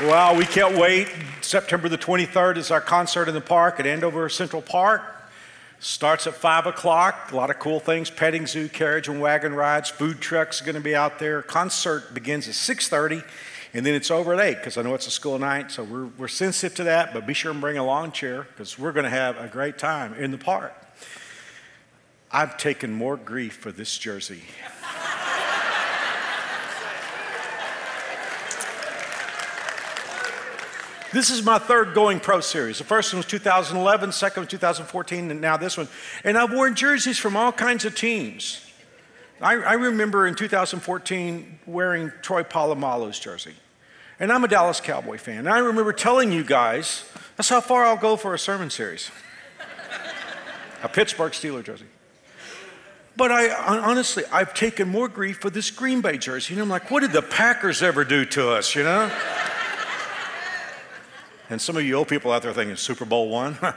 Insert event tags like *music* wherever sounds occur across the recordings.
Well, we can't wait. September the 23rd is our concert in the park at Andover Central Park. Starts at 5 o'clock. A lot of cool things petting zoo, carriage and wagon rides, food trucks are going to be out there. Concert begins at 6.30 and then it's over at 8 because I know it's a school night, so we're, we're sensitive to that, but be sure and bring a lawn chair because we're going to have a great time in the park. I've taken more grief for this jersey. This is my third Going Pro series. The first one was 2011, second was 2014, and now this one. And I've worn jerseys from all kinds of teams. I, I remember in 2014 wearing Troy Polamalu's jersey. And I'm a Dallas Cowboy fan. And I remember telling you guys, that's how far I'll go for a sermon series. a Pittsburgh Steeler jersey. But I honestly, I've taken more grief for this Green Bay jersey. And I'm like, what did the Packers ever do to us, you know? And some of you old people out there thinking Super Bowl one. *laughs* well,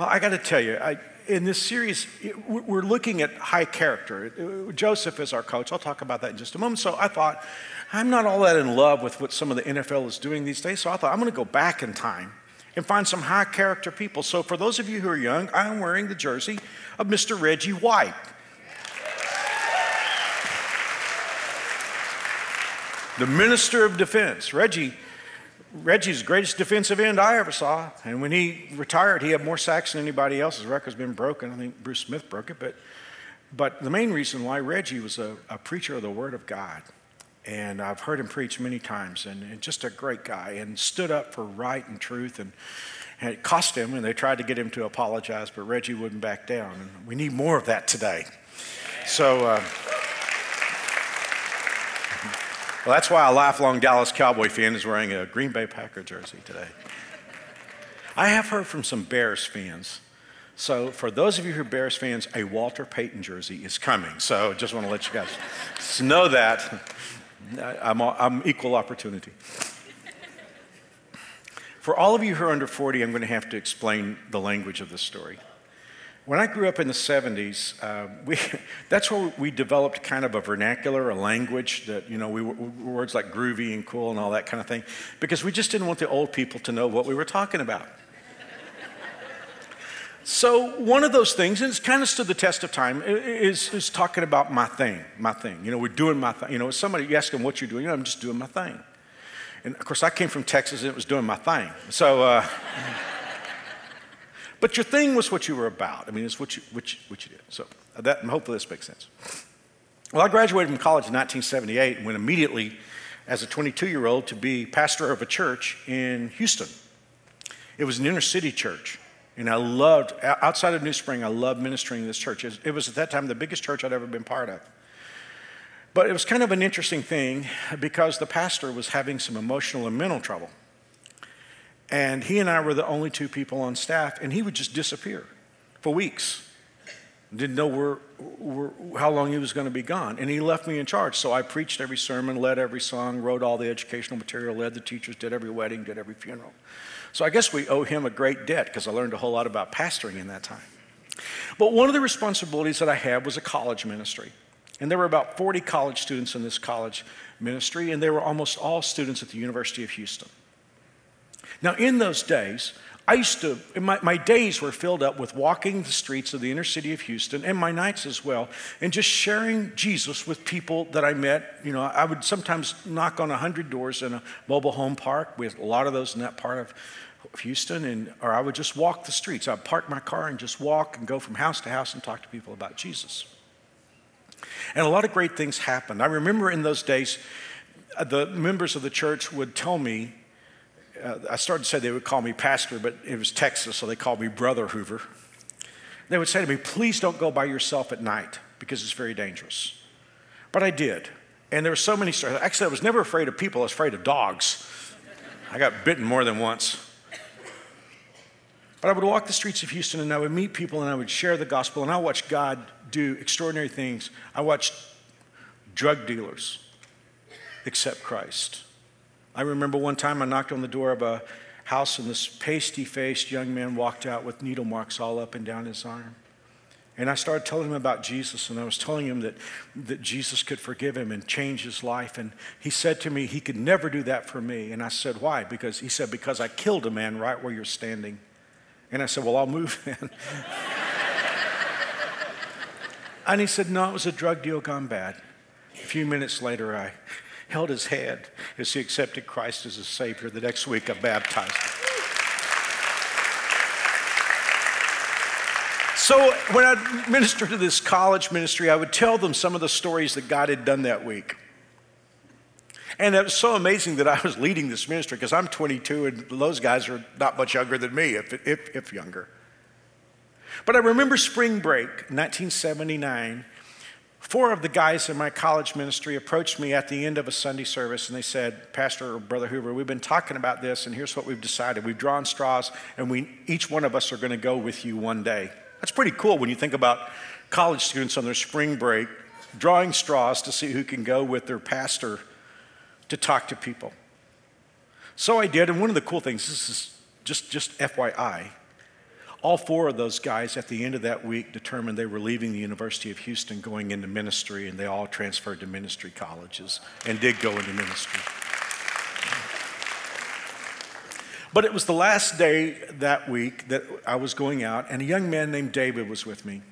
I got to tell you, I, in this series, we're looking at high character. Joseph is our coach. I'll talk about that in just a moment. So I thought, I'm not all that in love with what some of the NFL is doing these days. So I thought, I'm going to go back in time and find some high character people. So for those of you who are young, I'm wearing the jersey of Mr. Reggie White. The minister of defense. Reggie, Reggie's greatest defensive end I ever saw. And when he retired, he had more sacks than anybody else. His record's been broken. I think Bruce Smith broke it. But, but the main reason why Reggie was a, a preacher of the Word of God. And I've heard him preach many times, and, and, just a great guy, and stood up for right and truth. And, and it cost him, and they tried to get him to apologize, but Reggie wouldn't back down. And we need more of that today. So, uh, well, that's why a lifelong Dallas Cowboy fan is wearing a Green Bay Packer jersey today. I have heard from some Bears fans. So, for those of you who are Bears fans, a Walter Payton jersey is coming. So, just want to let you guys *laughs* know that. I'm, I'm equal opportunity. For all of you who are under 40, I'm going to have to explain the language of this story. When I grew up in the 70s, uh, we, *laughs* that's where we developed kind of a vernacular, a language that, you know, we, words like groovy and cool and all that kind of thing, because we just didn't want the old people to know what we were talking about. so, one of those things, and it's kind of stood the test of time, is, is talking about my thing, my thing. You know, we're doing my thing. You know, somebody, you ask them what you're doing, you know, I'm just doing my thing. And of course, I came from Texas and it was doing my thing. So, uh, *laughs* but your thing was what you were about. I mean, it's what you, you, did. So uh, that, hopefully this makes sense. Well, I graduated from college in 1978 and went immediately as a 22 year old to be pastor of a church in Houston. It was an inner city church. And I loved, outside of New Spring, I loved ministering in this church. It was at that time the biggest church I'd ever been part of. But it was kind of an interesting thing because the pastor was having some emotional and mental trouble. And he and I were the only two people on staff, and he would just disappear for weeks. Didn't know where, where, how long he was going to be gone. And he left me in charge. So I preached every sermon, led every song, wrote all the educational material, led the teachers, did every wedding, did every funeral. So I guess we owe him a great debt because I learned a whole lot about pastoring in that time. But one of the responsibilities that I had was a college ministry. And there were about 40 college students in this college ministry, and they were almost all students at the University of Houston. Now, in those days, I used to, my, my, days were filled up with walking the streets of the inner city of Houston and my nights as well, and just sharing Jesus with people that I met. You know, I would sometimes knock on 100 doors in a mobile home park. We had a lot of those in that part of Houston, and, or I would just walk the streets. I'd park my car and just walk and go from house to house and talk to people about Jesus. And a lot of great things happened. I remember in those days, uh, the members of the church would tell me uh, I started to say they would call me pastor, but it was Texas, so they called me Brother Hoover. They would say to me, please don't go by yourself at night because it's very dangerous. But I did. And there were so many stories. Actually, I was never afraid of people, I was afraid of dogs. I got bitten more than once. But I would walk the streets of Houston and I would meet people and I would share the gospel and I watched God do extraordinary things. I watched drug dealers accept Christ. I remember one time I knocked on the door of a house and this pasty faced young man walked out with needle marks all up and down his arm. And I started telling him about Jesus, and I was telling him that, that Jesus could forgive him and change his life. And he said to me, he could never do that for me. And I said, why? Because he said, because I killed a man right where you're standing. And I said, well, I'll move then. *laughs* and he said, no, it was a drug deal gone bad. A few minutes later, I held his hand as he accepted Christ as his Savior. The next week, I baptized him. So when I ministered to this college ministry, I would tell them some of the stories that God had done that week. And it was so amazing that I was leading this ministry because I'm 22 and those guys are not much younger than me, if, if, if younger. But I remember spring break, 1979. Four of the guys in my college ministry approached me at the end of a Sunday service and they said, Pastor or Brother Hoover, we've been talking about this and here's what we've decided. We've drawn straws and we, each one of us are going to go with you one day. That's pretty cool when you think about college students on their spring break drawing straws to see who can go with their pastor to talk to people. So I did, and one of the cool things, this is just, just FYI, all four of those guys at the end of that week determined they were leaving the University of Houston going into ministry, and they all transferred to ministry colleges and did go into ministry. But it was the last day that week that I was going out, and a young man named David was with me.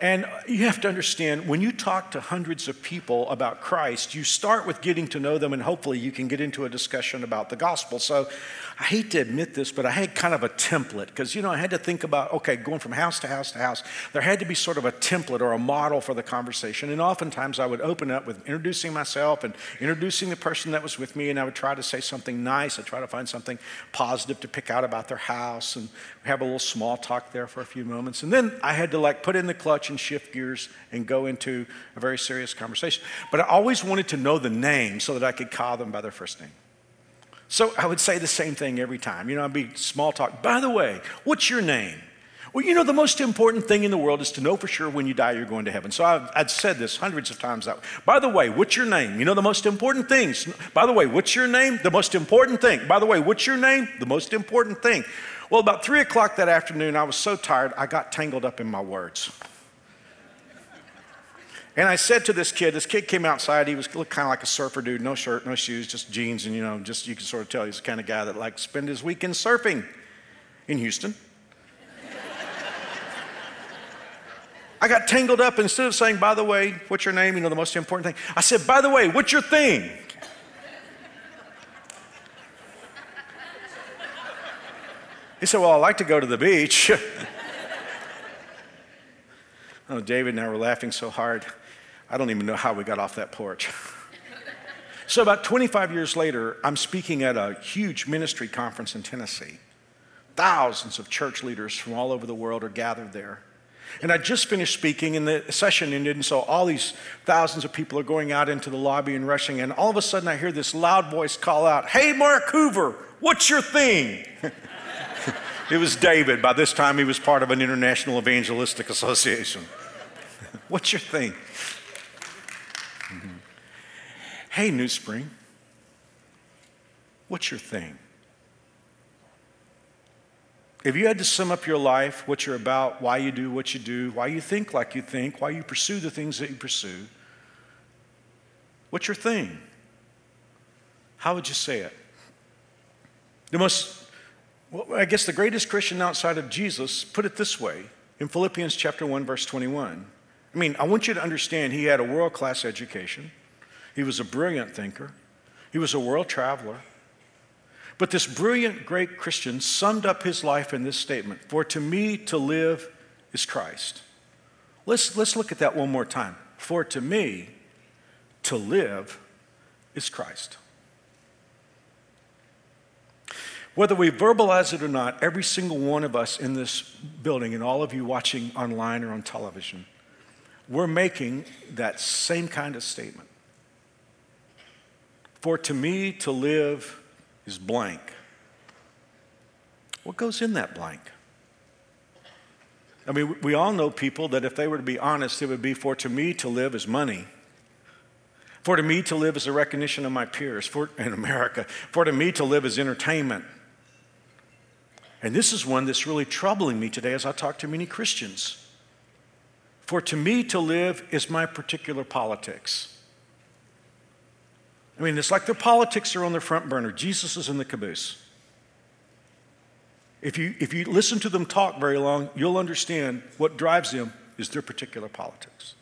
And you have to understand when you talk to hundreds of people about Christ, you start with getting to know them, and hopefully you can get into a discussion about the gospel. So I hate to admit this, but I had kind of a template because, you know, I had to think about, okay, going from house to house to house, there had to be sort of a template or a model for the conversation. And oftentimes I would open up with introducing myself and introducing the person that was with me, and I would try to say something nice. I'd try to find something positive to pick out about their house and have a little small talk there for a few moments. And then I had to like put in the clutch and shift gears and go into a very serious conversation. But I always wanted to know the name so that I could call them by their first name. So I would say the same thing every time. You know, I'd be small talk. By the way, what's your name? Well, you know, the most important thing in the world is to know for sure when you die you're going to heaven. So I've, I'd said this hundreds of times. That, by the way, what's your name? You know, the most important things. By the way, what's your name? The most important thing. By the way, what's your name? The most important thing. Well, about three o'clock that afternoon, I was so tired, I got tangled up in my words. And I said to this kid, this kid came outside. He was looked kind of like a surfer dude, no shirt, no shoes, just jeans, and you know, just you can sort of tell he's the kind of guy that likes to spend his weekend surfing in Houston. I got tangled up instead of saying, by the way, what's your name? You know, the most important thing. I said, by the way, what's your thing? He said, well, I like to go to the beach. *laughs* oh, David and I were laughing so hard. I don't even know how we got off that porch. so, about 25 years later, I'm speaking at a huge ministry conference in Tennessee. Thousands of church leaders from all over the world are gathered there. And I just finished speaking, and the session ended, and so all these thousands of people are going out into the lobby and rushing, and all of a sudden I hear this loud voice call out, Hey, Mark Hoover, what's your thing? *laughs* it was David. By this time, he was part of an international evangelistic association. *laughs* what's your thing? Mm-hmm. Hey, New Spring, what's your thing? If you had to sum up your life, what you're about, why you do what you do, why you think like you think, why you pursue the things that you pursue, what's your thing? How would you say it? The most, well, I guess the greatest Christian outside of Jesus put it this way in Philippians chapter 1, verse 21. I mean, I want you to understand he had a world class education. He was a brilliant thinker, he was a world traveler. But this brilliant, great Christian summed up his life in this statement For to me to live is Christ. Let's, let's look at that one more time. For to me to live is Christ. Whether we verbalize it or not, every single one of us in this building and all of you watching online or on television, we're making that same kind of statement. For to me to live is blank. What goes in that blank? I mean, we all know people that if they were to be honest, it would be for to me to live is money. For to me to live is a recognition of my peers for, *laughs* in America. For to me to live is entertainment. And this is one that's really troubling me today as I talk to many Christians. For to me to live is my particular politics. I mean, it's like their politics are on the front burner. Jesus is in the caboose. If you, if you listen to them talk very long, you'll understand what drives them is their particular politics.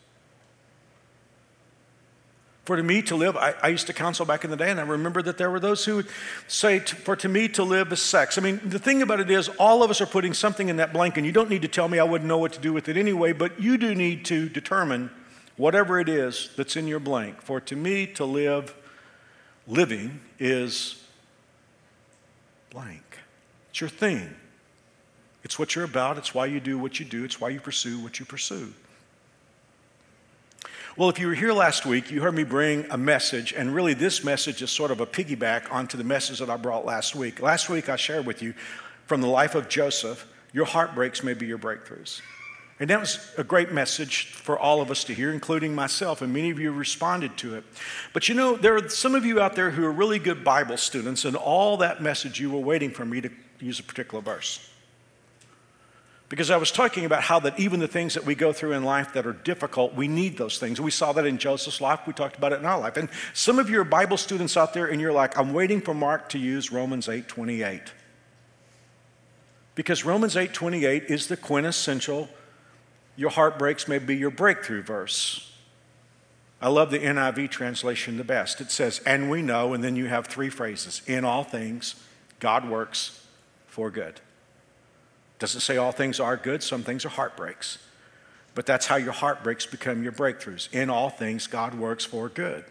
For to me to live, I, I, used to counsel back in the day, and I remember that there were those who would say, For to me to live is sex. I mean, the thing about it is, all of us are putting something in that blank, and you don't need to tell me I wouldn't know what to do with it anyway, but you do need to determine whatever it is that's in your blank. For to me to live, living is blank. It's your thing. It's what you're about. It's why you do what you do. It's why you pursue what you pursue. Well, if you were here last week, you heard me bring a message, and really this message is sort of a piggyback onto the message that I brought last week. Last week, I shared with you from the life of Joseph your heartbreaks may be your breakthroughs. And that was a great message for all of us to hear, including myself, and many of you responded to it. But you know, there are some of you out there who are really good Bible students, and all that message you were waiting for me to use a particular verse. Because I was talking about how that even the things that we go through in life that are difficult, we need those things. We saw that in Joseph's life. We talked about it in our life. And some of you are Bible students out there, and you're like, I'm waiting for Mark to use Romans 8 28. Because Romans 8 28 is the quintessential your heartbreaks may be your breakthrough verse. I love the NIV translation the best. It says, and we know, and then you have three phrases in all things, God works for good. Doesn't say all things are good, some things are heartbreaks. But that's how your heartbreaks become your breakthroughs. In all things, God works for good.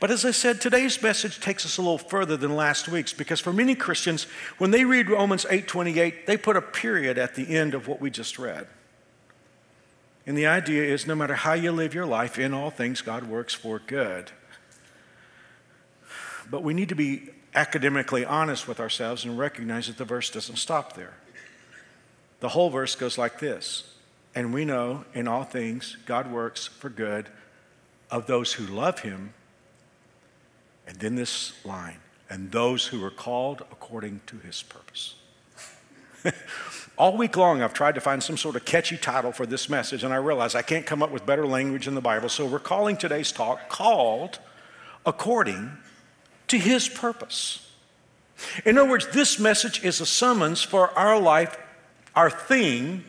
But as I said, today's message takes us a little further than last week's because for many Christians, when they read Romans 8:28, they put a period at the end of what we just read. And the idea is no matter how you live your life, in all things God works for good. But we need to be academically honest with ourselves and recognize that the verse doesn't stop there. The whole verse goes like this And we know in all things God works for good of those who love him and then this line, and those who are called according to his purpose. *laughs* All week long, I've tried to find some sort of catchy title for this message, and I realize I can't come up with better language in the Bible. So we're calling today's talk Called According to His Purpose. In other words, this message is a summons for our life, our theme,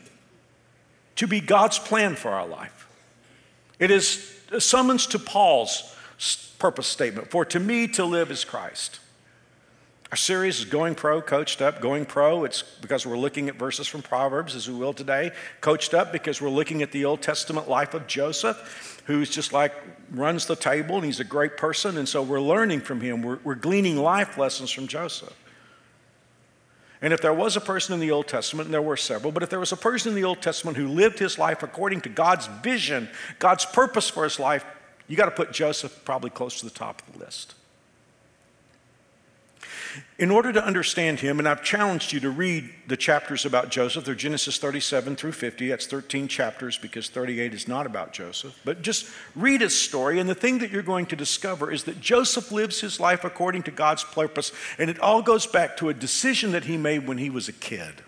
to be God's plan for our life. It is a summons to Paul's purpose statement For to me to live is Christ. Our series is Going Pro, Coached Up. Going Pro, it's because we're looking at verses from Proverbs, as we will today. Coached Up, because we're looking at the Old Testament life of Joseph, who's just like runs the table, and he's a great person. And so we're learning from him. We're, we're gleaning life lessons from Joseph. And if there was a person in the Old Testament, and there were several, but if there was a person in the Old Testament who lived his life according to God's vision, God's purpose for his life, you got to put Joseph probably close to the top of the list. In order to understand him, and I've challenged you to read the chapters about Joseph, they're Genesis 37 through 50. That's 13 chapters because 38 is not about Joseph. But just read his story, and the thing that you're going to discover is that Joseph lives his life according to God's purpose, and it all goes back to a decision that he made when he was a kid.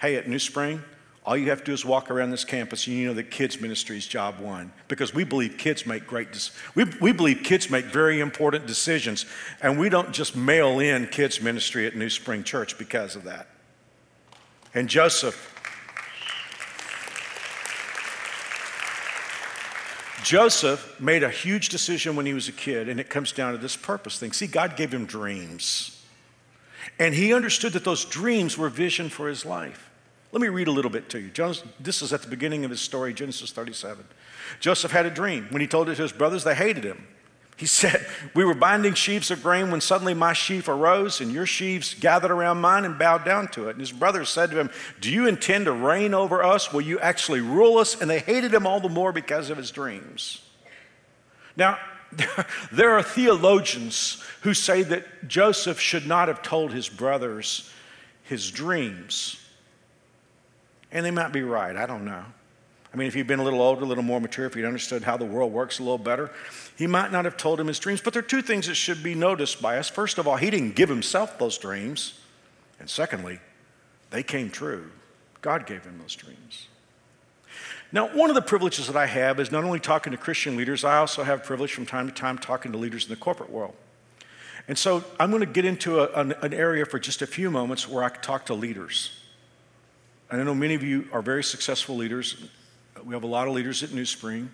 Hey, at New Spring, all you have to do is walk around this campus and you know that kids ministry is job one because we believe kids make great we, we believe kids make very important decisions and we don't just mail in kids ministry at new spring church because of that. And joseph joseph made a huge decision when he was a kid and it comes down to this purpose thing. See god gave him dreams and he understood that those dreams were vision for his life let me read a little bit to you. This is at the beginning of his story, Genesis 37. Joseph had a dream. When he told it to his brothers, they hated him. He *laughs* said, We were binding sheaves of grain when suddenly my sheaf arose, and your sheaves gathered around mine and bowed down to it. And his brothers said to him, Do you intend to reign over us? Will you actually rule us? And they hated him all the more because of his dreams. Now, *laughs* there are theologians who say that Joseph should not have told his brothers his dreams. And they might be right, I don't know. I mean, if he'd been a little older, a little more mature, if he'd understood how the world works a little better, he might not have told him his dreams. But there are two things that should be noticed by us. First of all, he didn't give himself those dreams. And secondly, they came true. God gave him those dreams. Now, one of the privileges that I have is not only talking to Christian leaders, I also have privilege from time to time talking to leaders in the corporate world. And so I'm going to get into a, an, an, area for just a few moments where I talk to leaders. I know many of you are very successful leaders. We have a lot of leaders at New Spring,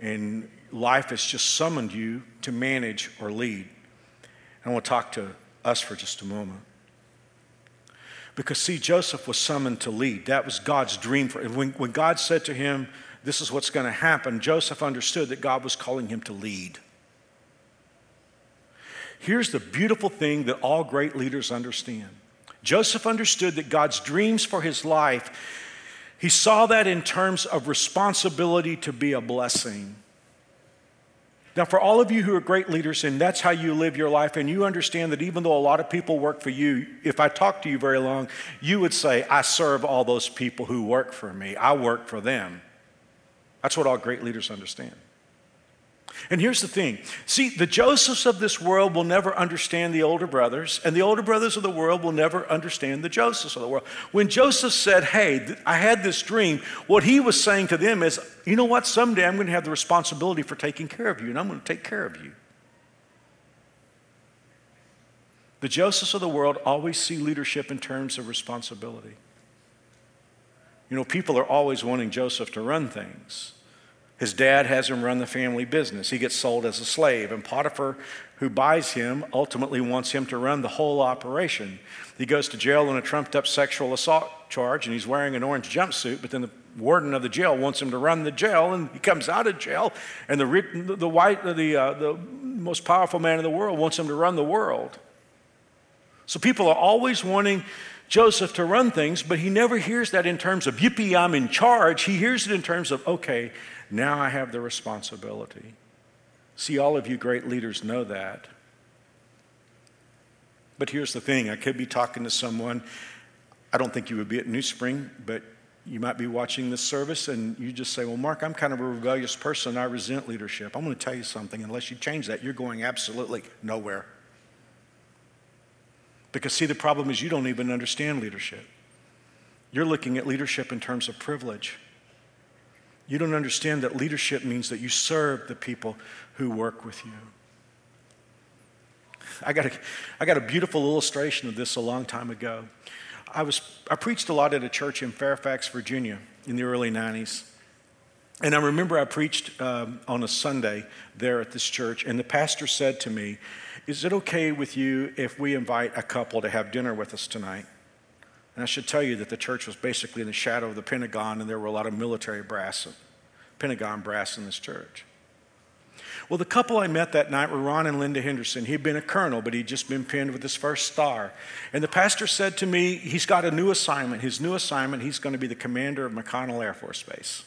and life has just summoned you to manage or lead. And I want to talk to us for just a moment. Because, see, Joseph was summoned to lead. That was God's dream for him. When, when God said to him, This is what's going to happen, Joseph understood that God was calling him to lead. Here's the beautiful thing that all great leaders understand Joseph understood that God's dreams for his life, he saw that in terms of responsibility to be a blessing. Now, for all of you who are great leaders and that's how you live your life, and you understand that even though a lot of people work for you, if I talk to you very long, you would say, I serve all those people who work for me, I work for them. That's what all great leaders understand. And here's the thing see, the Josephs of this world will never understand the older brothers, and the older brothers of the world will never understand the Josephs of the world. When Joseph said, Hey, I had this dream, what he was saying to them is, You know what? Someday I'm going to have the responsibility for taking care of you, and I'm going to take care of you. The Josephs of the world always see leadership in terms of responsibility. You know, people are always wanting Joseph to run things. His dad has him run the family business. He gets sold as a slave, and Potiphar, who buys him, ultimately wants him to run the whole operation. He goes to jail on a trumped up sexual assault charge, and he's wearing an orange jumpsuit, but then the warden of the jail wants him to run the jail, and he comes out of jail, and the, the, the white, the, uh, the most powerful man in the world wants him to run the world. So people are always wanting Joseph to run things, but he never hears that in terms of, yippee, I'm in charge. He hears it in terms of, okay, now I have the responsibility. See, all of you great leaders know that. But here's the thing I could be talking to someone, I don't think you would be at New Spring, but you might be watching this service and you just say, Well, Mark, I'm kind of a rebellious person. I resent leadership. I'm going to tell you something. Unless you change that, you're going absolutely nowhere. Because, see, the problem is you don't even understand leadership. You're looking at leadership in terms of privilege. You don't understand that leadership means that you serve the people who work with you. I got, a, I got a beautiful illustration of this a long time ago. I, was, I preached a lot at a church in Fairfax, Virginia in the early 90s. And I remember I preached um, on a Sunday there at this church, and the pastor said to me, Is it okay with you if we invite a couple to have dinner with us tonight? And I should tell you that the church was basically in the shadow of the Pentagon, and there were a lot of military brass, Pentagon brass in this church. Well, the couple I met that night were Ron and Linda Henderson. He'd been a colonel, but he'd just been pinned with his first star. And the pastor said to me, he's got a new assignment. His new assignment, he's going to be the commander of McConnell Air Force Base.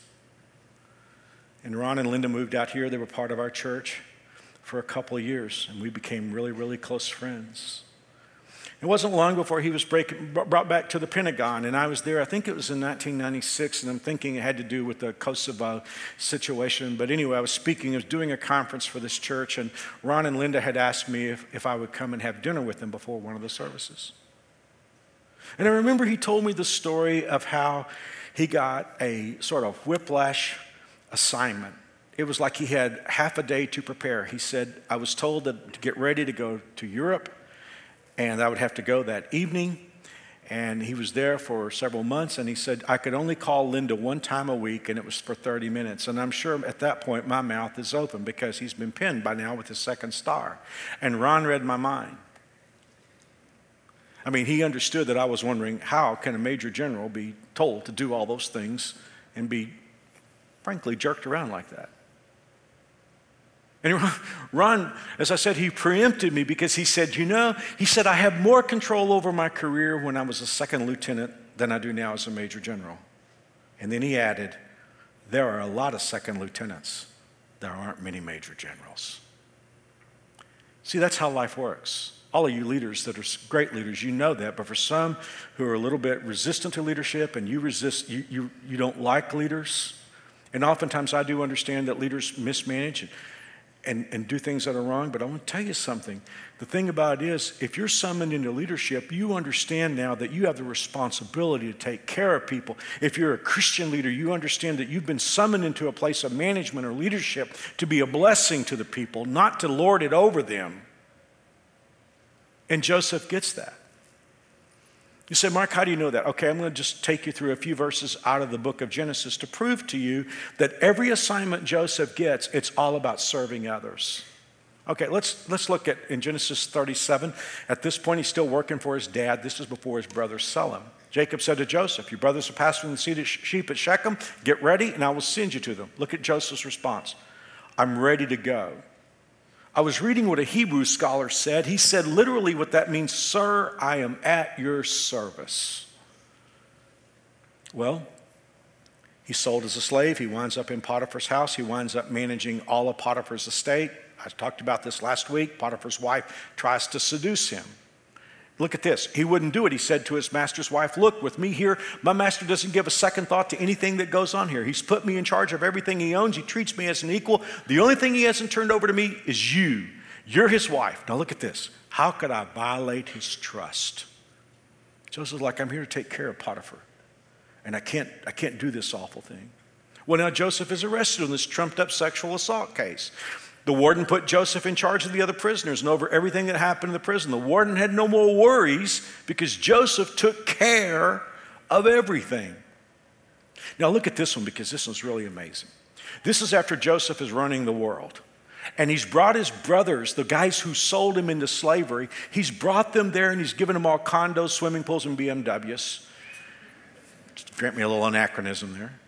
And Ron and Linda moved out here. They were part of our church for a couple of years, and we became really, really close friends. It wasn't long before he was break, brought back to the Pentagon, and I was there. I think it was in 1996, and I'm thinking it had to do with the Kosovo situation. But anyway, I was speaking, I was doing a conference for this church, and Ron and Linda had asked me if, if I would come and have dinner with them before one of the services. And I remember he told me the story of how he got a sort of whiplash assignment. It was like he had half a day to prepare. He said, I was told to get ready to go to Europe and I would have to go that evening. And he was there for several months, and he said, I could only call Linda one time a week, and it was for 30 minutes. And I'm sure at that point my mouth is open because he's been pinned by now with his second star. And Ron read my mind. I mean, he understood that I was wondering how can a major general be told to do all those things and be, frankly, jerked around like that? And Ron, as I said, he preempted me because he said, You know, he said, I have more control over my career when I was a second lieutenant than I do now as a major general. And then he added, There are a lot of second lieutenants there aren't many major generals. See, that's how life works. All of you leaders that are great leaders, you know that. But for some who are a little bit resistant to leadership and you resist, you, you, you don't like leaders, and oftentimes I do understand that leaders mismanage and, and do things that are wrong, but I want to tell you something. The thing about it is, if you're summoned into leadership, you understand now that you have the responsibility to take care of people. If you're a Christian leader, you understand that you've been summoned into a place of management or leadership to be a blessing to the people, not to lord it over them. And Joseph gets that. You say, Mark, how do you know that? Okay, I'm going to just take you through a few verses out of the book of Genesis to prove to you that every assignment Joseph gets, it's all about serving others. Okay, let's, let's look at in Genesis 37. At this point, he's still working for his dad. This is before his brothers sell him. Jacob said to Joseph, Your brothers are pasturing the sheep at Shechem. Get ready, and I will send you to them. Look at Joseph's response I'm ready to go. I was reading what a Hebrew scholar said. He said literally what that means, Sir, I am at your service. Well, he's sold as a slave. He winds up in Potiphar's house. He winds up managing all of Potiphar's estate. I talked about this last week. Potiphar's wife tries to seduce him. Look at this. He wouldn't do it. He said to his master's wife, Look, with me here, my master doesn't give a second thought to anything that goes on here. He's put me in charge of everything he owns. He treats me as an equal. The only thing he hasn't turned over to me is you. You're his wife. Now look at this. How could I violate his trust? Joseph's like, I'm here to take care of Potiphar. And I can't, I can't do this awful thing. Well, now Joseph is arrested on this trumped up sexual assault case. The warden put Joseph in charge of the other prisoners and over everything that happened in the prison. The warden had no more worries because Joseph took care of everything. Now, look at this one because this one's really amazing. This is after Joseph is running the world. And he's brought his brothers, the guys who sold him into slavery, he's brought them there and he's given them all condos, swimming pools, and BMWs. Just grant me a little anachronism there.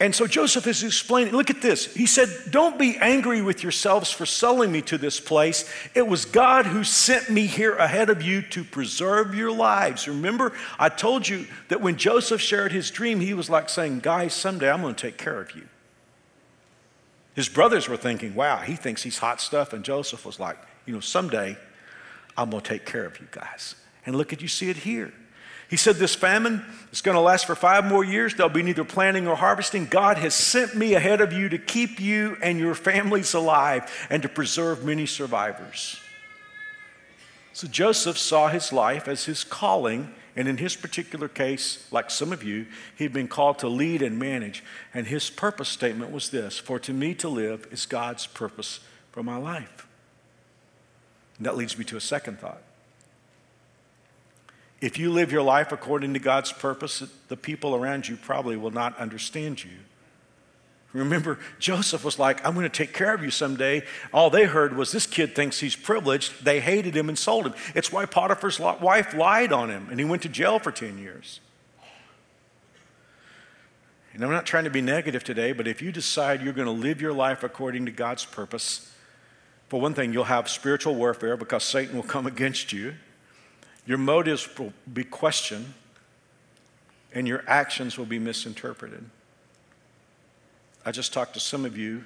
And so Joseph is explaining, look at this. He said, Don't be angry with yourselves for selling me to this place. It was God who sent me here ahead of you to preserve your lives. Remember, I told you that when Joseph shared his dream, he was like saying, Guys, someday I'm going to take care of you. His brothers were thinking, Wow, he thinks he's hot stuff. And Joseph was like, You know, someday I'm going to take care of you guys. And look at you see it here. He said, This famine is going to last for five more years. There'll be neither planting or harvesting. God has sent me ahead of you to keep you and your families alive and to preserve many survivors. So Joseph saw his life as his calling. And in his particular case, like some of you, he'd been called to lead and manage. And his purpose statement was this For to me to live is God's purpose for my life. And that leads me to a second thought. If you live your life according to God's purpose, the people around you probably will not understand you. Remember, Joseph was like, I'm going to take care of you someday. All they heard was this kid thinks he's privileged. They hated him and sold him. It's why Potiphar's wife lied on him and he went to jail for 10 years. And I'm not trying to be negative today, but if you decide you're going to live your life according to God's purpose, for one thing, you'll have spiritual warfare because Satan will come *laughs* against you. Your motives will be questioned, and your actions will be misinterpreted. I just talked to some of you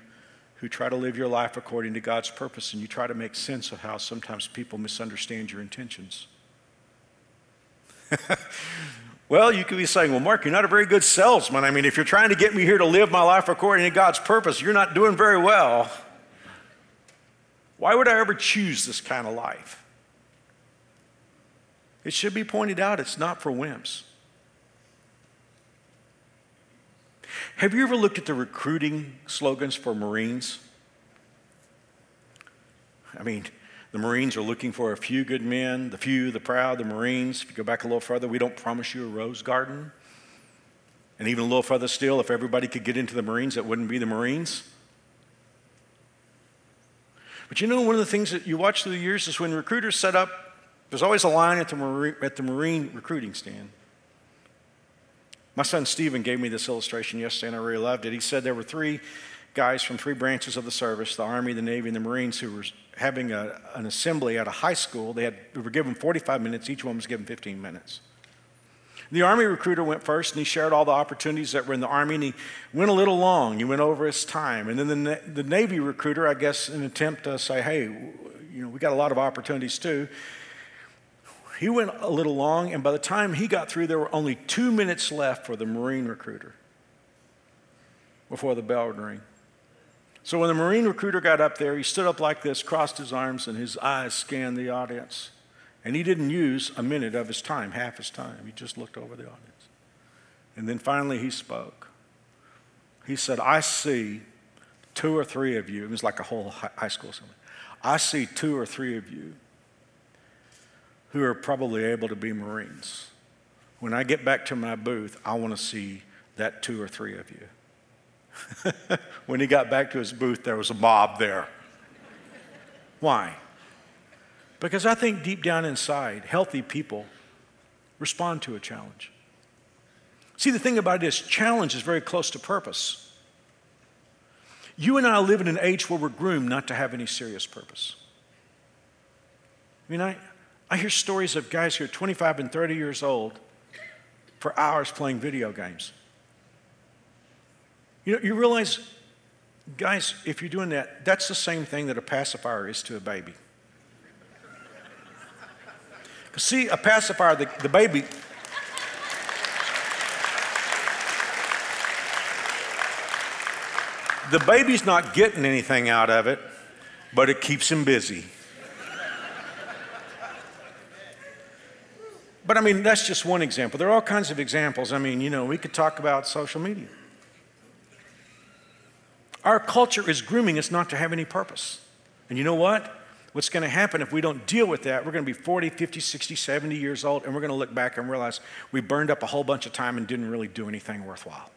who try to live your life according to God's purpose, and you try to make sense of how sometimes people misunderstand your intentions. *laughs* well, you could be saying, Well, Mark, you're not a very good salesman. I mean, if you're trying to get me here to live my life according to God's purpose, you're not doing very well. Why would I ever choose this kind of life? It should be pointed out it's not for wimps. Have you ever looked at the recruiting slogans for Marines? I mean, the Marines are looking for a few good men, the few, the proud, the Marines. If you go back a little further, we don't promise you a rose garden. And even a little further still, if everybody could get into the Marines, it wouldn't be the Marines. But you know, one of the things that you watch through the years is when recruiters set up there's always a line at the, Marine, at the Marine recruiting stand. My son Stephen gave me this illustration yesterday, and I really loved it. He said there were three guys from three branches of the service the Army, the Navy, and the Marines who were having a, an assembly at a high school. They, had, they were given 45 minutes, each one was given 15 minutes. The Army recruiter went first and he shared all the opportunities that were in the Army and he went a little long. He went over his time. And then the, the Navy recruiter, I guess, in an attempt to say, hey, you know, we got a lot of opportunities too, he went a little long. And by the time he got through, there were only two minutes left for the Marine recruiter before the bell would ring. So when the Marine recruiter got up there, he stood up like this, crossed his arms, and his eyes scanned the audience. And he didn't use a minute of his time, half his time. He just looked over the audience. And then finally he spoke. He said, I see two or three of you. It was like a whole high school assembly. I see two or three of you who are probably able to be Marines. When I get back to my booth, I want to see that two or three of you. *laughs* when he got back to his booth, there was a mob there. Why? Because I think deep down inside, healthy people respond to a challenge. See, the thing about it is, challenge is very close to purpose. You and I live in an age where we're groomed not to have any serious purpose. I mean, I, I hear stories of guys who are 25 and 30 years old for hours playing video games. You know, you realize, guys, if you're doing that, that's the same thing that a pacifier is to a baby. *laughs* See, a pacifier, the, the baby, the baby's not getting anything out of it, but it keeps him busy. But I mean, that's just one example. There are all kinds of examples. I mean, you know, we could talk about social media. Our culture is grooming us not to have any purpose. And you know what? What's going to happen if we don't deal with that? We're going to be 40, 50, 60, 70 years old, and we're going to look back and realize we burned up a whole bunch of time and didn't really do anything worthwhile.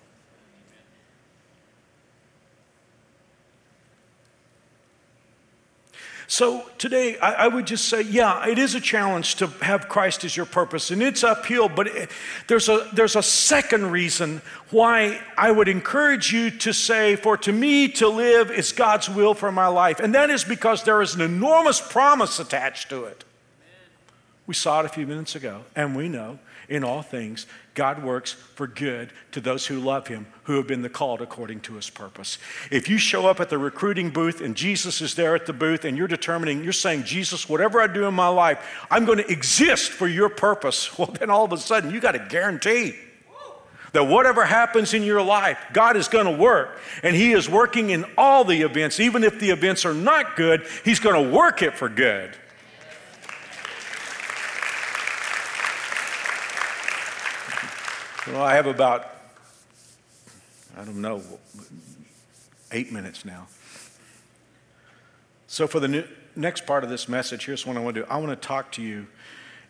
So today, I, I, would just say, yeah, it is a challenge to have Christ as your purpose, and it's uphill, but it, there's, a, there's a second reason why I would encourage you to say, for to me to live is God's will for my life. And that is because there is an enormous promise attached to it. We saw it a few minutes ago, and we know in all things, God works for good to those who love him, who have been the called according to his purpose. If you show up at the recruiting booth and Jesus is there at the booth and you're determining, you're saying, Jesus, whatever I do in my life, I'm going to exist for your purpose, *laughs* well, then all of a sudden you got a guarantee that whatever happens in your life, God is going to work. And He is working in all the events. Even if the events are not good, He's going to work it for good. Well, I have about, I don't know, eight minutes now. So, for the new, next part of this message, here's what I want to do. I want to talk to you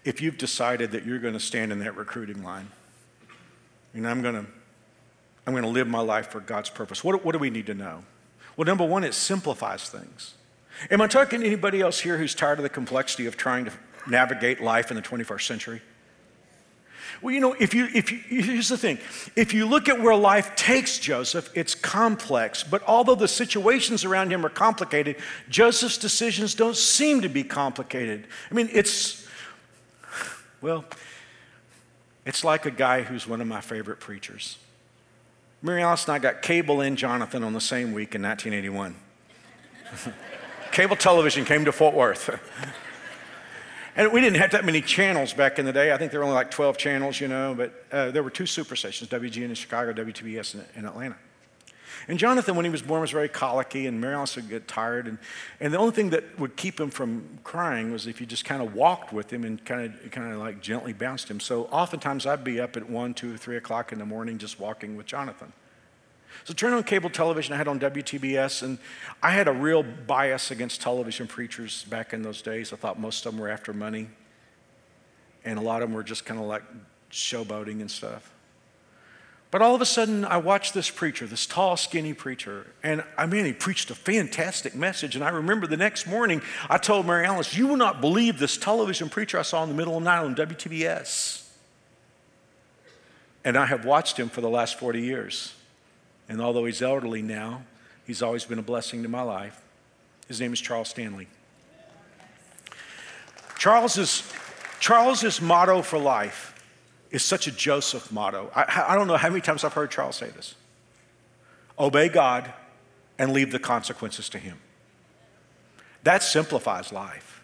if you've decided that you're going to stand in that recruiting line. And I'm going to, I'm going to live my life for God's purpose. What, what do we need to know? Well, number one, it simplifies things. Am I talking to anybody else here who's tired of the complexity of trying to navigate life in the 21st century? Well, you know, if you, if you, here's the thing if you look at where life takes Joseph, it's complex. But although the situations around him are complicated, Joseph's decisions don't seem to be complicated. I mean, it's, well, it's like a guy who's one of my favorite preachers. Mary Alice and I got cable and Jonathan on the same week in 1981. *laughs* cable television came to Fort Worth. *laughs* And we didn't have that many channels back in the day. I think there were only like 12 channels, you know, but uh, there were two super stations, WGN in Chicago, WTBS in, in, Atlanta. And Jonathan, when he was born, was very colicky, and Mary Alice would get tired. And, and the only thing that would keep him from crying was if you just kind of walked with him and kind of, kind of like gently bounced him. So oftentimes I'd be up at 1, 2, 3 o'clock in the morning just walking with Jonathan. So turn on cable television I had on WTBS, and I had a real bias against television preachers back in those days. I thought most of them were after money, and a lot of them were just kind of like showboating and stuff. But all of a sudden, I watched this preacher, this tall, skinny preacher, and I mean, he preached a fantastic message. And I remember the next morning, I told Mary Alice, You will not believe this television preacher I saw in the middle of the night on WTBS. And I have watched him for the last 40 years. And although he's elderly now, he's always been a blessing to my life. His name is Charles Stanley. Charles's, Charles's motto for life is such a Joseph motto. I, I don't know how many times I've heard Charles say this obey God and leave the consequences to Him. That simplifies life.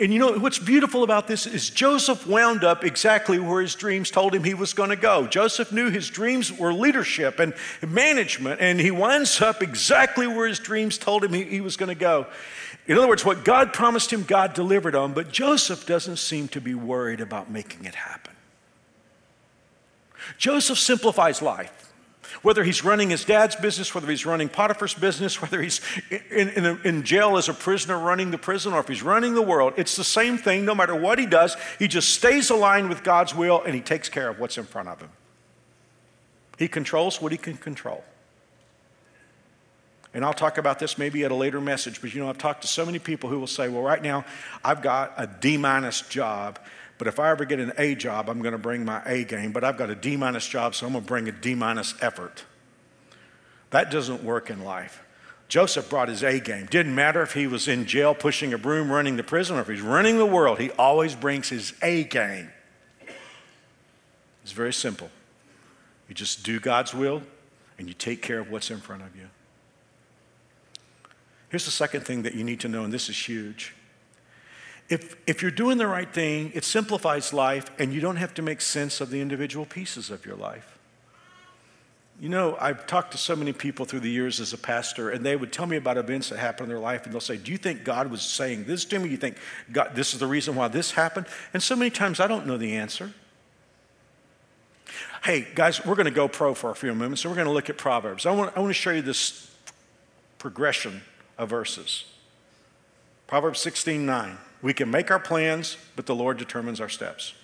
And you know what's beautiful about this is Joseph wound up exactly where his dreams told him he was going to go. Joseph knew his dreams were leadership and management, and he winds up exactly where his dreams told him he, he was going to go. In other words, what God promised him, God delivered on, but Joseph doesn't seem to be worried about making it happen. Joseph simplifies life. Whether he's running his dad's business, whether he's running Potiphar's business, whether he's in, in, in, jail as a prisoner running the prison, or if he's running the world, it's the same thing no matter what he does. He just stays aligned with God's will and he takes care of what's in front of him. He controls what he can control. And I'll talk about this maybe at a later message, but you know, I've talked to so many people who will say, well, right now I've got a D minus job but if I ever get an A job, I'm going to bring my A game. But I've got a D minus job, so I'm going to bring a D minus effort. That doesn't work in life. Joseph brought his A game. Didn't matter if he was in jail pushing a broom running the prison or if he's running the world, he always brings his A game. It's very simple. You just do God's will and you take care of what's in front of you. Here's the second thing that you need to know, and this is huge if, if you're doing the right thing, it simplifies life and you don't have to make sense of the individual pieces of your life. You know, I've talked to so many people through the years as a pastor, and they would tell me about events that happened in their life, and they'll say, Do you think God was saying this to me? You think God, this is the reason why this happened? And so many times I don't know the answer. Hey, guys, we're going to go pro for a few moments, so we're going to look at Proverbs. I want, I want to show you this progression of verses. Proverbs 16 9. We can make our plans, but the Lord determines our steps.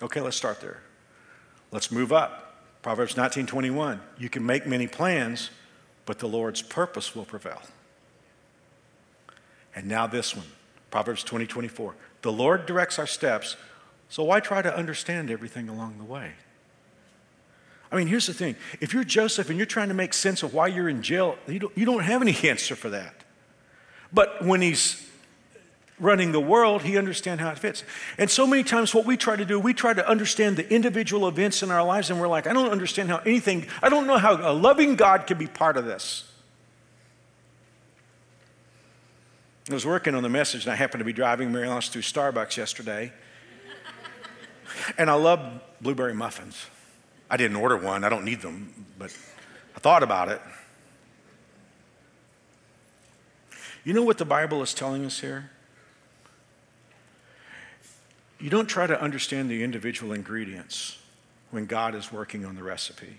Okay, let's start there. Let's move up. Proverbs 19:21. You can make many plans, but the Lord's purpose will prevail. And now this one. Proverbs 20:24. the Lord directs our steps, so why try to understand everything along the way? I mean, here's the thing. If you're Joseph and you're trying to make sense of why you're in jail, you don't, you don't have any *laughs* answer for that. But when he's running the world, he understands how it fits. And so many times, what we try to do, we try to understand the individual events in our lives, and we're like, I don't understand how anything, I don't know how a loving God can be part of this. I was working on the message, and I happened to be driving Mary Alice through Starbucks yesterday. and I love blueberry muffins. I didn't order one, I don't need them, but I thought about it. You know what the Bible is telling us here? You don't try to understand the individual ingredients when God is working on the recipe.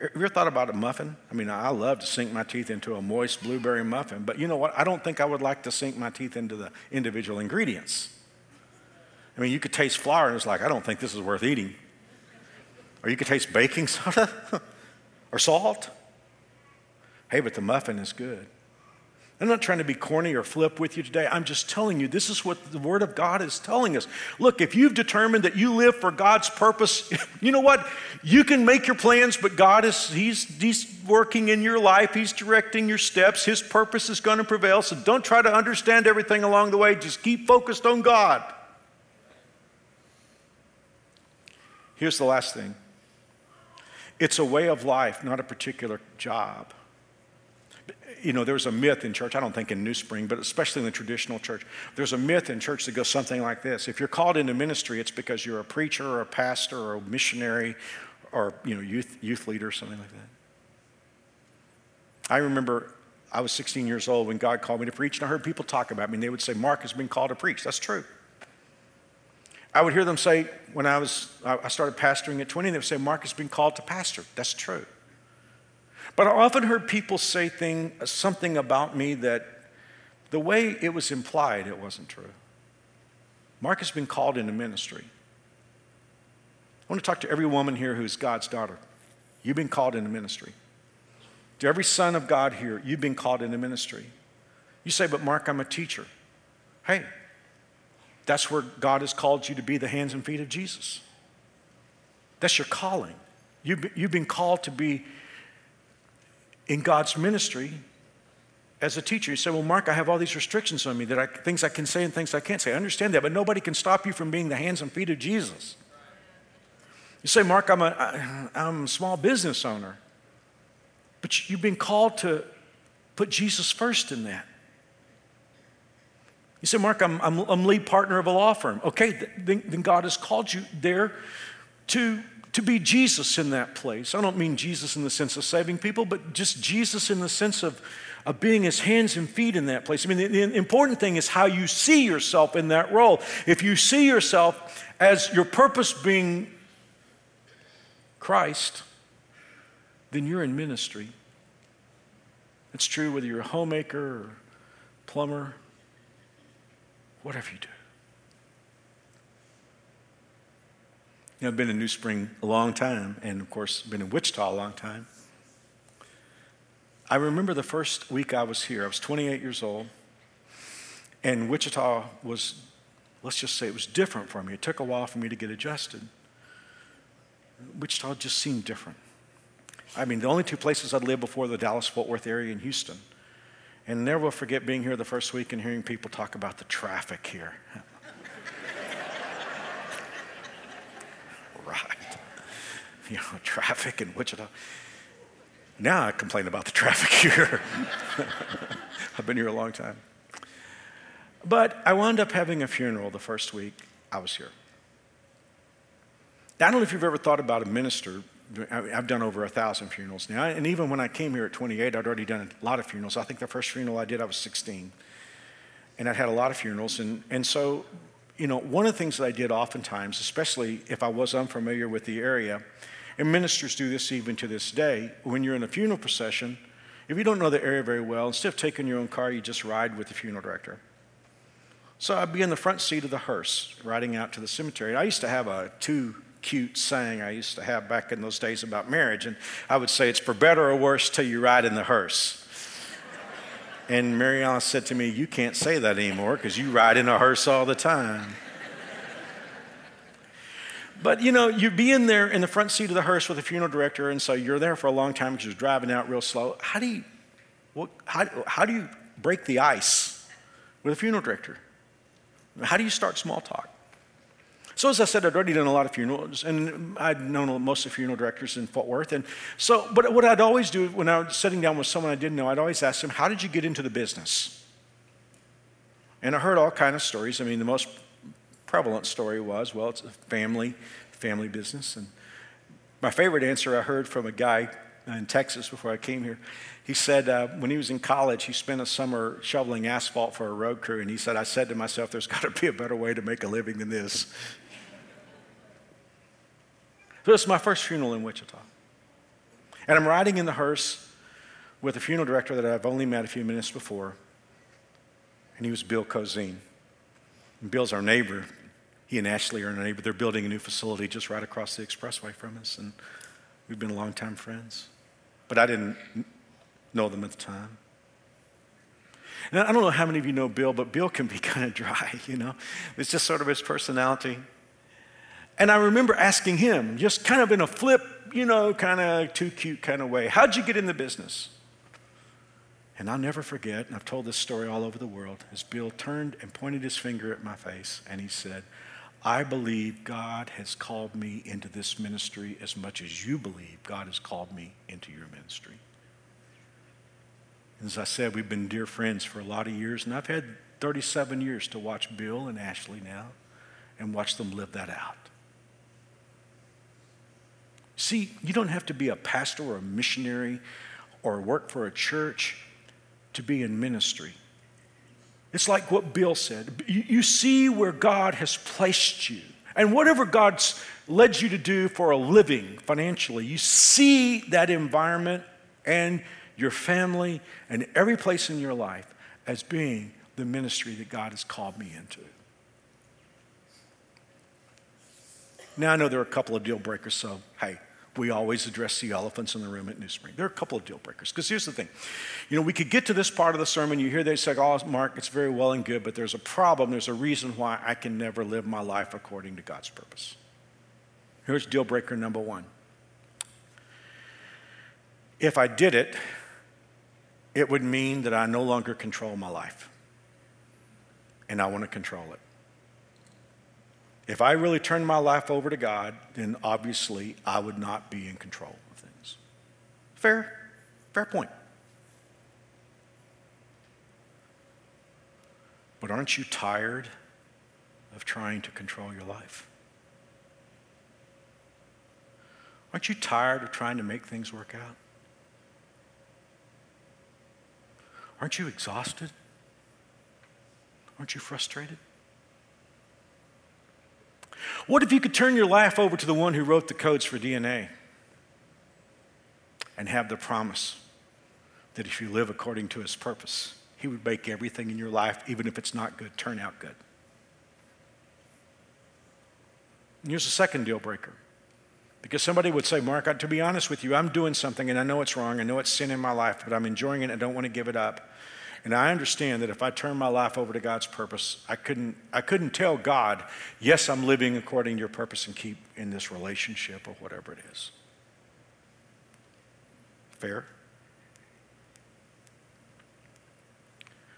Have you ever thought about a muffin? I mean, I love to sink my teeth into a moist blueberry muffin, but you know what? I don't think I would like to sink my teeth into the individual ingredients. I mean, you could taste flour and it's like, I don't think this is worth eating. Or you could taste baking soda *laughs* or salt. Hey, but the muffin is good. I'm not trying to be corny or flip with you today. I'm just telling you, this is what the Word of God is telling us. Look, if you've determined that you live for God's purpose, *laughs* you know what? You can make your plans, but God is He's, he's working in your life, He's directing your steps. His purpose is going to prevail. So don't try to understand everything along the way. Just keep focused on God. Here's the last thing it's a way of life, not a particular job you know, there's a myth in church, I don't think in New Spring, but especially in the traditional church, there's a myth in church that goes something like this. If you're called into ministry, it's because you're a preacher or a pastor or a missionary or, you know, youth, youth leader or something like that. I remember I was 16 years old when God called me to preach, and I heard people talk about me, and they would say, Mark has been called to preach. That's true. I would hear them say, when I was, I started pastoring at 20, they would say, Mark has been called to pastor. That's true. But I often heard people say thing, something about me that the way it was implied, it wasn't true. Mark has been called into ministry. I want to talk to every woman here who's God's daughter. You've been called into ministry. To every son of God here, you've been called into ministry. You say, but Mark, I'm a teacher. Hey, that's where God has called you to be the hands and feet of Jesus. That's your calling. You've been called to be in God's ministry as a teacher, you say, Well, Mark, I have all these restrictions on me that I, things I can say and things I can't say. I understand that, but nobody can stop you from being the hands and feet of Jesus. You say, Mark, I'm a, I'm a small business owner, but you've been called to put Jesus first in that. You say, Mark, I'm, I'm, I'm lead partner of a law firm. Okay, then, then God has called you there to to be Jesus in that place. I don't mean Jesus in the sense of saving people, but just Jesus in the sense of, of being his hands and feet in that place. I mean, the, the important thing is how you see yourself in that role. If you see yourself as your purpose being Christ, then you're in ministry. It's true whether you're a homemaker or plumber, whatever you do. You know, I've been in New Spring a long time, and of course, been in Wichita a long time. I remember the first week I was here, I was 28 years old, and Wichita was, let's just say, it was different for me. It took a while for me to get adjusted. Wichita just seemed different. I mean, the only two places I'd lived before the Dallas Fort Worth area and Houston. And never will forget being here the first week and hearing people talk about the traffic here. right. *laughs* You know, traffic in Wichita. Now I complain about the traffic *laughs* here. I've been here a long time. But I wound up having a funeral the first week I was here. I don't know if you've ever thought about a minister. I've done over a thousand funerals now. And even when I came here at 28, I'd already done a lot of funerals. I think the first funeral I did, I was 16. And I'd had a lot of funerals. And, and so you know, one of the things that I did oftentimes, especially if I was unfamiliar with the area, and ministers do this even to this day, when you're in a funeral procession, if you don't know the area very well, instead of taking your own car, you just ride with the funeral director. So I'd be in the front seat of the hearse, riding out to the cemetery. I used to have a too cute saying I used to have back in those days about marriage, and I would say, It's for better or worse till you ride in the hearse. And Mary Alice said to me, You can't say that anymore because you ride in a hearse all the time. But you know, you'd be in there in the front seat of the hearse with the funeral director, and so you're there for a long time because you're driving out real slow. How do you, what, how, how do you break the ice with a funeral director? How do you start small talk? So, as I said, I'd already done a lot of funerals, and I'd known most of the funeral directors in Fort Worth. And so, but what I'd always do when I was sitting down with someone I didn't know, I'd always ask them, How did you get into the business? And I heard all kind of stories. I mean, the most prevalent story was, well, it's a family, family business. And my favorite answer I heard from a guy in Texas before I came here, he said uh, when he was in college, he spent a summer shoveling asphalt for a road crew. And he said, I said to myself, there's *laughs* got to be a better way to make a living than this. So this is my first funeral in Wichita. And I'm riding in the hearse with a funeral director that I've only met a few minutes before. And he was Bill Cozine. And Bill's our neighbor. He and Ashley are in our neighbor. They're building a new facility just right across the expressway from us. And we've been longtime friends. But I didn't know them at the time. I don't know how many of you know Bill, but Bill can be *laughs* kind of dry, you know. It's just sort of his personality. And I remember asking him, just kind of in a flip, you know, kind of too cute kind of way, how'd you get in the business? And I'll never forget, and I've told this story all over the world, as Bill turned and pointed his finger at my face and he said, I believe God has called me into this ministry as much as you believe God has called me into your ministry. As I said, we've been dear friends for a lot of years, and I've had 37 years to watch Bill and Ashley now and watch them live that out. See, you don't have to be a pastor or a missionary or work for a church to be in ministry. It's like what Bill said. You see where God has placed you. And whatever God's led you to do for a living financially, you see that environment and your family and every place in your life as being the ministry that God has called me into. Now, I know there are a couple of deal breakers, so hey, we always address the elephants in the room at New Spring. There are a couple of deal breakers. Because here's the thing you know, we could get to this part of the sermon, you hear they say, Oh, Mark, it's very well and good, but there's a problem. There's a reason why I can never live my life according to God's purpose. Here's deal breaker number one. If I did it it would mean that I no longer control my life. And I want to control it. If I really turned my life over to God, then obviously I would not be in control of things. Fair, fair point. But aren't you tired of trying to control your life? Aren't you tired of trying to make things work out? Aren't you exhausted? Aren't you frustrated? What if you could turn your life over to the one who wrote the codes for DNA and have the promise that if you live according to his purpose, he would make everything in your life, even if it's not good, turn out good? And here's a second deal breaker. Because somebody would say, Mark, to be honest with you, I'm doing something and I know it's wrong. I know it's sin in my life, but I'm enjoying it I don't want to give it up. And I understand that if I turn my life over to God's purpose, I couldn't, I couldn't tell God, yes, I'm living according to your purpose and keep in this relationship or whatever it is. Fair?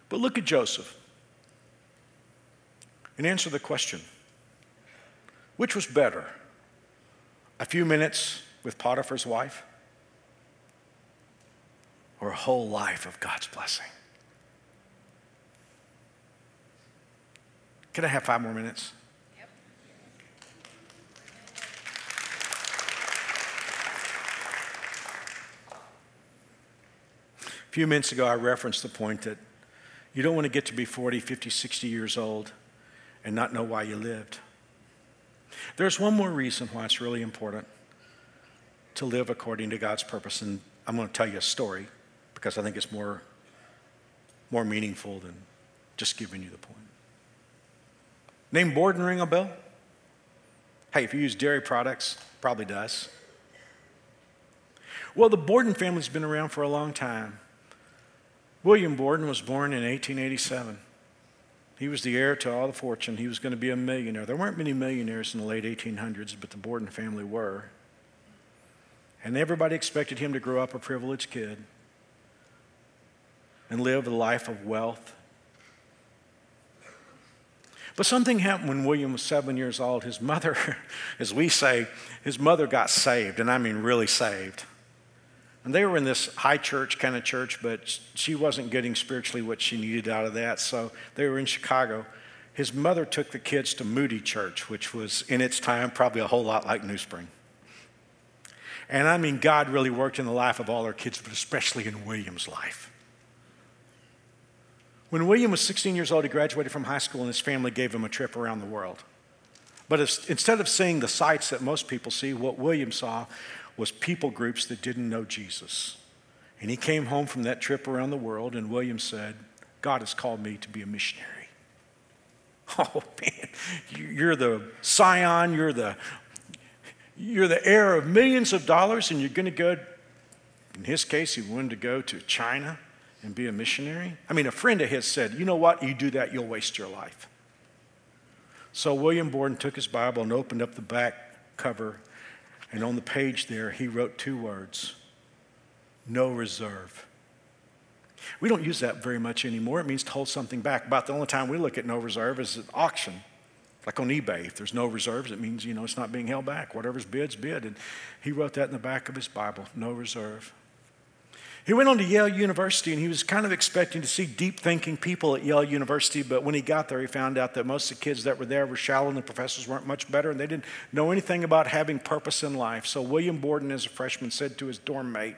But look at Joseph and answer the question which was better? A few minutes with Potiphar's wife or a whole life of God's blessing? Can I have five more minutes? A few minutes ago, I referenced the point that you don't want to get to be 40, 50, 60 years old and not know why you lived. There's one more reason why it's really important to live according to God's purpose, and I'm going to tell you a story because I think it's more, more meaningful than just giving you the point. Name Borden ring a bell? Hey, if you use dairy products, probably does. Well, the Borden family's been around for a long time. William Borden was born in 1887. He was the heir to all the fortune. He was going to be a millionaire. There weren't many millionaires in the late 1800s, but the Borden family were. And everybody expected him to grow up a privileged kid and live a life of wealth but something happened when William was seven years old. His mother, *laughs* as we say, his mother got saved, and I mean really saved. And they were in this high church kind of church, but she wasn't getting spiritually what she needed out of that. So they were in Chicago. His mother took the kids to Moody Church, which was in its time probably a whole lot like New Spring. And I mean, God really worked in the life of all our kids, but especially in William's life. When William was 16 years old, he graduated from high school and his family gave him a trip around the world. But instead of seeing the sights that most people see, what William saw was people groups that didn't know Jesus. And he came home from that trip around the world, and William said, God has called me to be a missionary. *laughs* Oh man, you're the scion, you're the, you're the heir of millions of dollars, and you're going to go, in his case, he wanted to go to China and be a missionary? I mean, a friend of his said, You know what? You do that, you'll waste your life. So William Borden took his Bible and opened up the back cover, and on the page there, he wrote two words no reserve. We don't use that very much anymore. It means to hold something back. About the only time we look at no reserve is at auction, like on eBay. If there's no reserves, it means, you know, it's not being held back. Whatever's bid's bid. And he wrote that in the back of his Bible, no reserve. He went on to Yale University and he was kind of expecting to see deep thinking people at Yale University, but when he got there, he found out that most of the kids that were there were shallow and the professors weren't much better and they didn't know anything about having purpose in life. So William Borden, as a freshman, said to his dorm mate,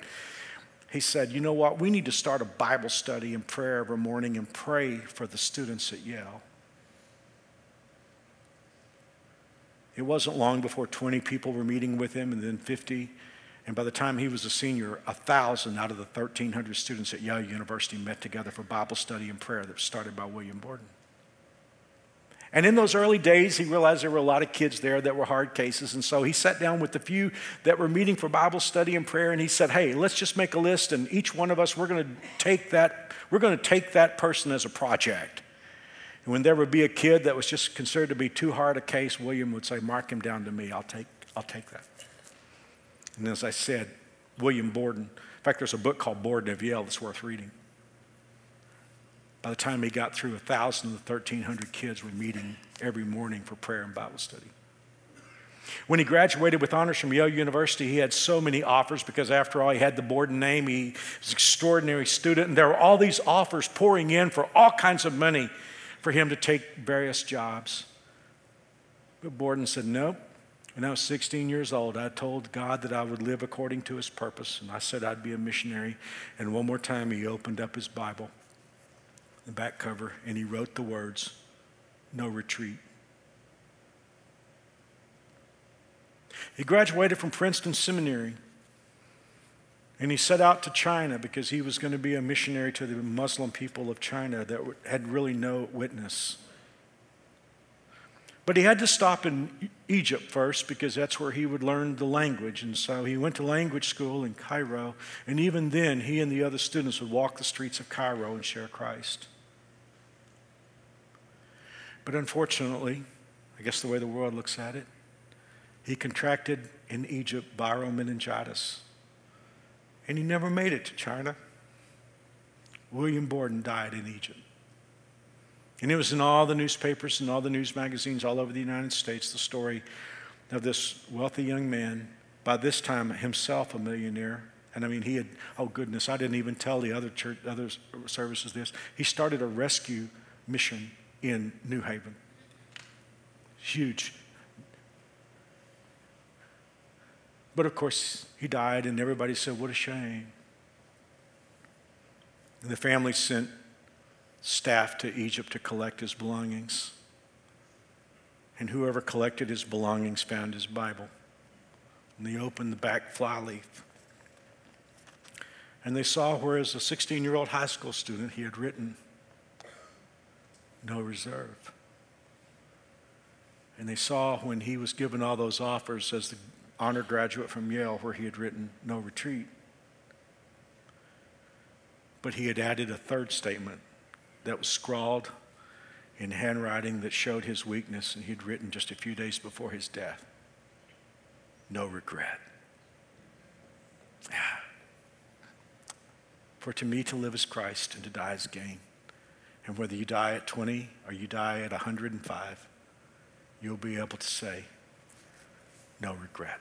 he said, You know what? We need to start a Bible study and prayer every morning and pray for the students at Yale. It wasn't long before 20 people were meeting with him and then 50. And by the time he was a senior, a thousand out of the 1,300 students at Yale University met together for Bible study and prayer that was started by William Borden. And in those early days, he realized there were a lot of kids there that were hard cases. And so he sat down with the few that were meeting for Bible study and prayer, and he said, Hey, let's just make a list, and each one of us, we're going to take that, we're going to take that person as a project. And when there would be a kid that was just considered to be too hard a case, William would say, Mark him down to me. I'll take, I'll take that. And as I said, William Borden. In fact, there's a book called Borden of Yale that's worth reading. By the time he got through, 1,000 of the 1,300 kids were meeting every morning for prayer and Bible study. When he graduated with honors from Yale University, he had so many offers because, after all, he had the Borden name. He was an extraordinary student, and there were all these offers pouring in for all kinds of money for him to take various jobs. But Borden said, Nope. When I was 16 years old, I told God that I would live according to his purpose, and I said I'd be a missionary. And one more time, he opened up his Bible, the back cover, and he wrote the words, No retreat. He graduated from Princeton Seminary and he set out to China because he was going to be a missionary to the Muslim people of China that had really no witness. But he had to stop in Egypt first because that's where he would learn the language. And so he went to language school in Cairo. And even then, he and the other students would walk the streets of Cairo and share Christ. But unfortunately, I guess the way the world looks at it, he contracted in Egypt viral meningitis, and he never made it to China. William Borden died in Egypt. And it was in all the newspapers and all the news magazines all over the United States the story of this wealthy young man, by this time himself a millionaire. And I mean, he had, oh goodness, I didn't even tell the other church, other services this. He started a rescue mission in New Haven. Huge But of course, he died, and everybody said, What a shame. And the family sent staff to Egypt to collect his belongings. And whoever collected his belongings found his Bible. And they opened the back flyleaf. And they saw where, as a 16 year old high school student, he had written, No reserve. And they saw when he was given all those offers as the honor graduate from Yale where he had written no retreat. But he had added a third statement that was scrawled in handwriting that showed his weakness, and he'd written just a few days before his death no regret. Ah. For to me to live is Christ and to die is gain. And whether you die at 20 or you die at 105, you'll be able to say, no regret.